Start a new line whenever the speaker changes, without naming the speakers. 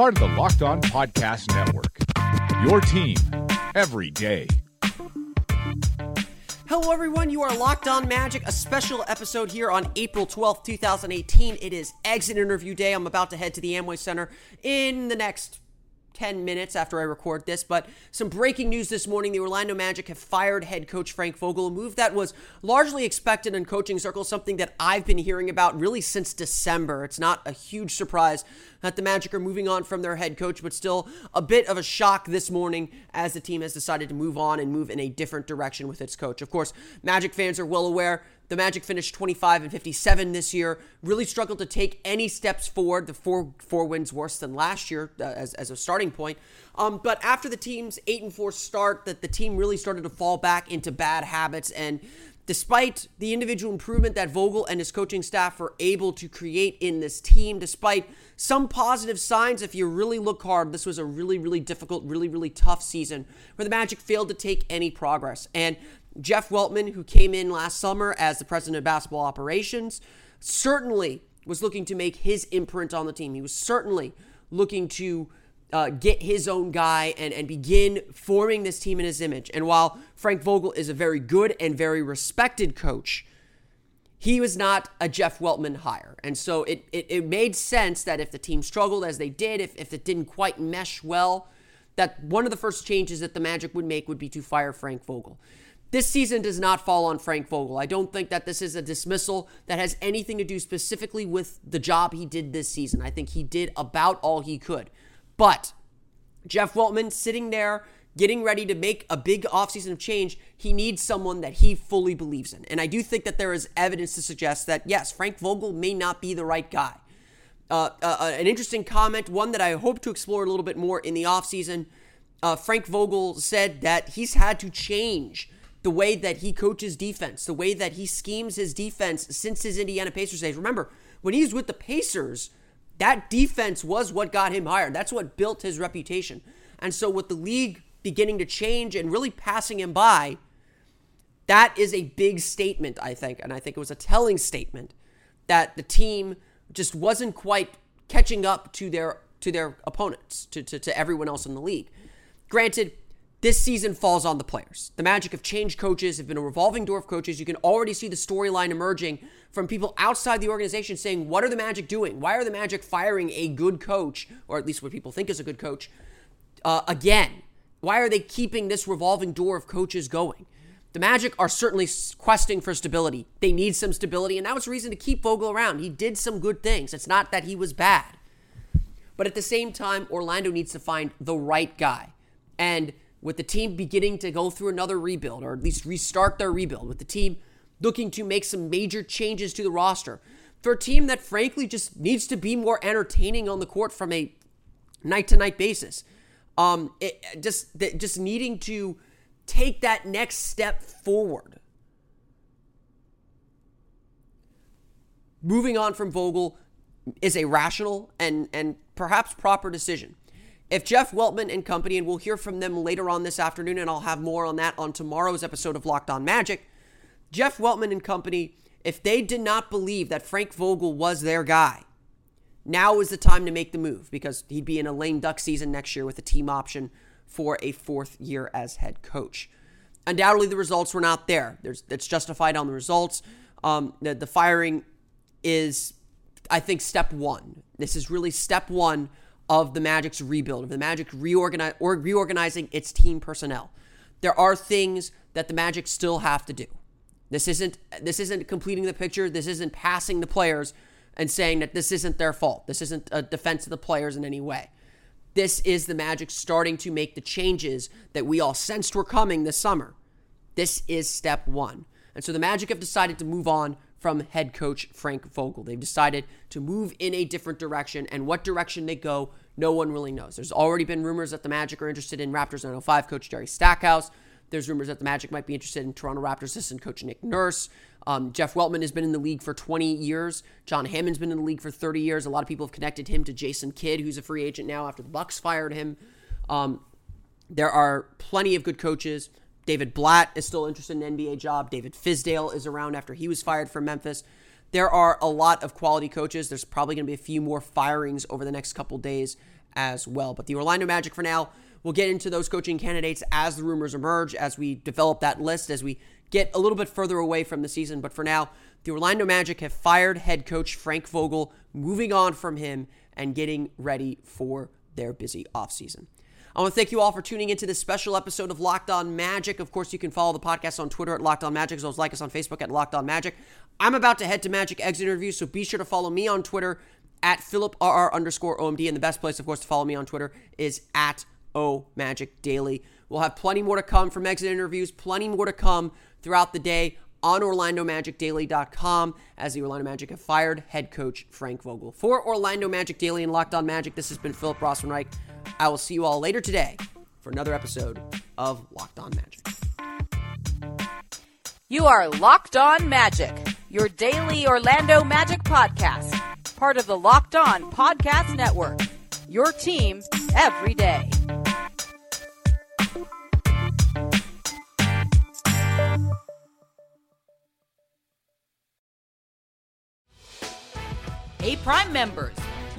part of the Locked On Podcast Network. Your team every day.
Hello, everyone. You are Locked On Magic, a special episode here on April 12th, 2018. It is exit interview day. I'm about to head to the Amway Center in the next 10 minutes after I record this, but some breaking news this morning. The Orlando Magic have fired head coach Frank Vogel, a move that was largely expected in coaching circles, something that I've been hearing about really since December. It's not a huge surprise that the Magic are moving on from their head coach, but still a bit of a shock this morning as the team has decided to move on and move in a different direction with its coach. Of course, Magic fans are well aware the Magic finished 25 and 57 this year. Really struggled to take any steps forward. The four four wins worse than last year uh, as, as a starting point. Um, but after the team's eight and four start, that the team really started to fall back into bad habits. And despite the individual improvement that Vogel and his coaching staff were able to create in this team, despite some positive signs, if you really look hard, this was a really really difficult, really really tough season where the Magic failed to take any progress. And Jeff Weltman, who came in last summer as the president of basketball operations, certainly was looking to make his imprint on the team. He was certainly looking to uh, get his own guy and, and begin forming this team in his image. And while Frank Vogel is a very good and very respected coach, he was not a Jeff Weltman hire. And so it, it, it made sense that if the team struggled as they did, if, if it didn't quite mesh well, that one of the first changes that the Magic would make would be to fire Frank Vogel. This season does not fall on Frank Vogel. I don't think that this is a dismissal that has anything to do specifically with the job he did this season. I think he did about all he could. But Jeff Weltman sitting there getting ready to make a big offseason of change, he needs someone that he fully believes in. And I do think that there is evidence to suggest that, yes, Frank Vogel may not be the right guy. Uh, uh, uh an interesting comment, one that I hope to explore a little bit more in the offseason. Uh, Frank Vogel said that he's had to change the way that he coaches defense, the way that he schemes his defense since his Indiana Pacers days. Remember, when he was with the Pacers, that defense was what got him hired. That's what built his reputation. And so, with the league beginning to change and really passing him by, that is a big statement, I think. And I think it was a telling statement that the team just wasn't quite catching up to their to their opponents, to, to, to everyone else in the league. Granted, this season falls on the players. The Magic have changed coaches, have been a revolving door of coaches. You can already see the storyline emerging from people outside the organization saying, What are the Magic doing? Why are the Magic firing a good coach, or at least what people think is a good coach, uh, again? Why are they keeping this revolving door of coaches going? The Magic are certainly questing for stability. They need some stability, and that was reason to keep Vogel around. He did some good things. It's not that he was bad. But at the same time, Orlando needs to find the right guy. And with the team beginning to go through another rebuild or at least restart their rebuild, with the team looking to make some major changes to the roster. For a team that frankly just needs to be more entertaining on the court from a night to night basis. Um, it, just just needing to take that next step forward. Moving on from Vogel is a rational and and perhaps proper decision. If Jeff Weltman and company, and we'll hear from them later on this afternoon, and I'll have more on that on tomorrow's episode of Locked On Magic. Jeff Weltman and company, if they did not believe that Frank Vogel was their guy, now is the time to make the move because he'd be in a lame duck season next year with a team option for a fourth year as head coach. Undoubtedly, the results were not there. There's, it's justified on the results. Um, the, the firing is, I think, step one. This is really step one of the Magic's rebuild, of the Magic reorganize, or reorganizing its team personnel. There are things that the Magic still have to do. This isn't this isn't completing the picture. This isn't passing the players and saying that this isn't their fault. This isn't a defense of the players in any way. This is the Magic starting to make the changes that we all sensed were coming this summer. This is step one. And so the Magic have decided to move on from head coach Frank Vogel. They've decided to move in a different direction, and what direction they go, no one really knows. There's already been rumors that the Magic are interested in Raptors 905 coach Jerry Stackhouse. There's rumors that the Magic might be interested in Toronto Raptors assistant coach Nick Nurse. Um, Jeff Weltman has been in the league for 20 years. John Hammond's been in the league for 30 years. A lot of people have connected him to Jason Kidd, who's a free agent now after the Bucks fired him. Um, there are plenty of good coaches. David Blatt is still interested in an NBA job. David Fizdale is around after he was fired from Memphis. There are a lot of quality coaches. There's probably going to be a few more firings over the next couple days as well. But the Orlando Magic for now, we'll get into those coaching candidates as the rumors emerge, as we develop that list, as we get a little bit further away from the season. But for now, the Orlando Magic have fired head coach Frank Vogel, moving on from him and getting ready for their busy offseason. I want to thank you all for tuning into this special episode of Locked On Magic. Of course, you can follow the podcast on Twitter at Locked On Magic, as well as like us on Facebook at Locked On Magic. I'm about to head to Magic Exit Interview, so be sure to follow me on Twitter at PhilipRR underscore OMD. And the best place, of course, to follow me on Twitter is at O Magic Daily. We'll have plenty more to come from exit interviews, plenty more to come throughout the day on OrlandoMagicDaily.com as the Orlando Magic have fired head coach Frank Vogel. For Orlando Magic Daily and Locked On Magic, this has been Philip Rossman-Reich. I will see you all later today for another episode of Locked On Magic.
You are Locked On Magic, your daily Orlando Magic podcast, part of the Locked On Podcast Network. Your team every day. Hey, Prime members,